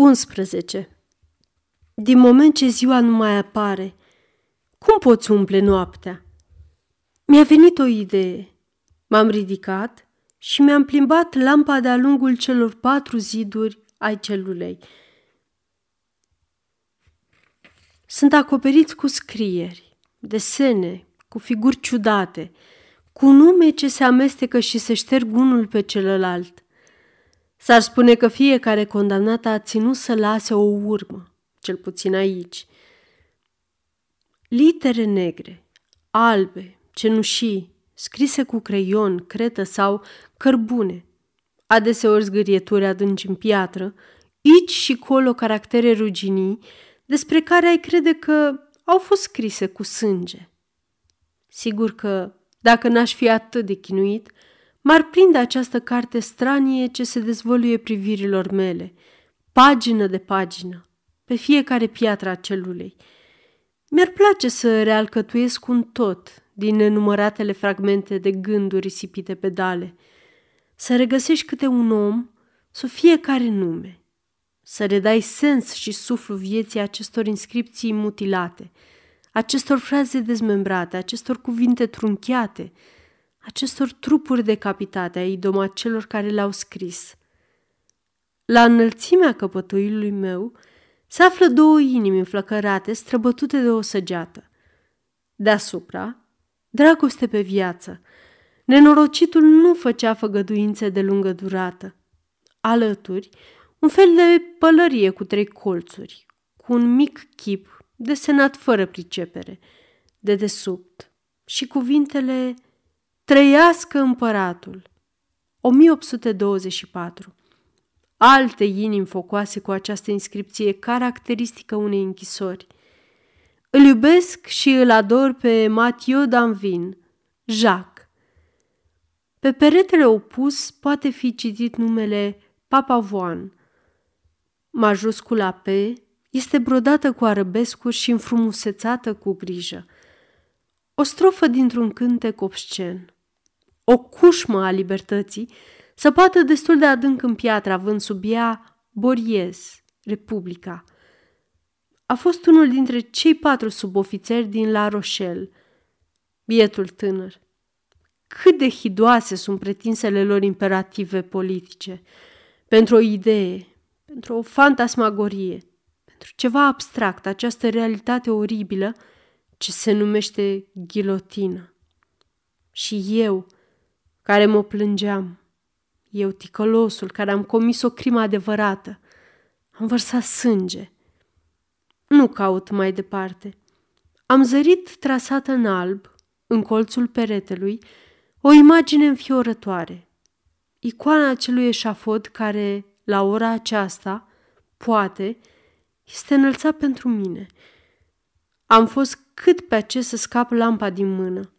11. Din moment ce ziua nu mai apare, cum poți umple noaptea? Mi-a venit o idee. M-am ridicat și mi-am plimbat lampa de-a lungul celor patru ziduri ai celulei. Sunt acoperiți cu scrieri, desene, cu figuri ciudate, cu nume ce se amestecă și se șterg unul pe celălalt. S-ar spune că fiecare condamnat a ținut să lase o urmă, cel puțin aici. Litere negre, albe, cenușii, scrise cu creion, cretă sau cărbune, adeseori zgârieturi adânci în piatră, aici și colo caractere ruginii, despre care ai crede că au fost scrise cu sânge. Sigur că, dacă n-aș fi atât de chinuit, m-ar prinde această carte stranie ce se dezvăluie privirilor mele, pagină de pagină, pe fiecare piatră a celulei. Mi-ar place să realcătuiesc un tot din nenumăratele fragmente de gânduri risipite pe dale, să regăsești câte un om sub fiecare nume, să redai sens și suflu vieții acestor inscripții mutilate, acestor fraze dezmembrate, acestor cuvinte trunchiate, acestor trupuri decapitate a idoma celor care le-au scris. La înălțimea căpătâiului meu se află două inimi înflăcărate, străbătute de o săgeată. Deasupra, dragoste pe viață. Nenorocitul nu făcea făgăduințe de lungă durată. Alături, un fel de pălărie cu trei colțuri, cu un mic chip desenat fără pricepere, de desubt, și cuvintele Trăiască împăratul! 1824 Alte inimi focoase cu această inscripție caracteristică unei închisori. Îl iubesc și îl ador pe Mathieu Danvin, Jacques. Pe peretele opus poate fi citit numele Papavoan. Majuscula P este brodată cu arăbescuri și înfrumusețată cu grijă. O strofă dintr-un cântec obscen o cușmă a libertății, săpată destul de adânc în piatră, având sub ea Boriez, Republica. A fost unul dintre cei patru subofițeri din La Rochelle, bietul tânăr. Cât de hidoase sunt pretinsele lor imperative politice, pentru o idee, pentru o fantasmagorie, pentru ceva abstract, această realitate oribilă ce se numește ghilotină. Și eu, care mă plângeam. Eu, ticălosul, care am comis o crimă adevărată. Am vărsat sânge. Nu caut mai departe. Am zărit trasată în alb, în colțul peretelui, o imagine înfiorătoare. Icoana acelui eșafod care, la ora aceasta, poate, este înălțat pentru mine. Am fost cât pe acest să scap lampa din mână.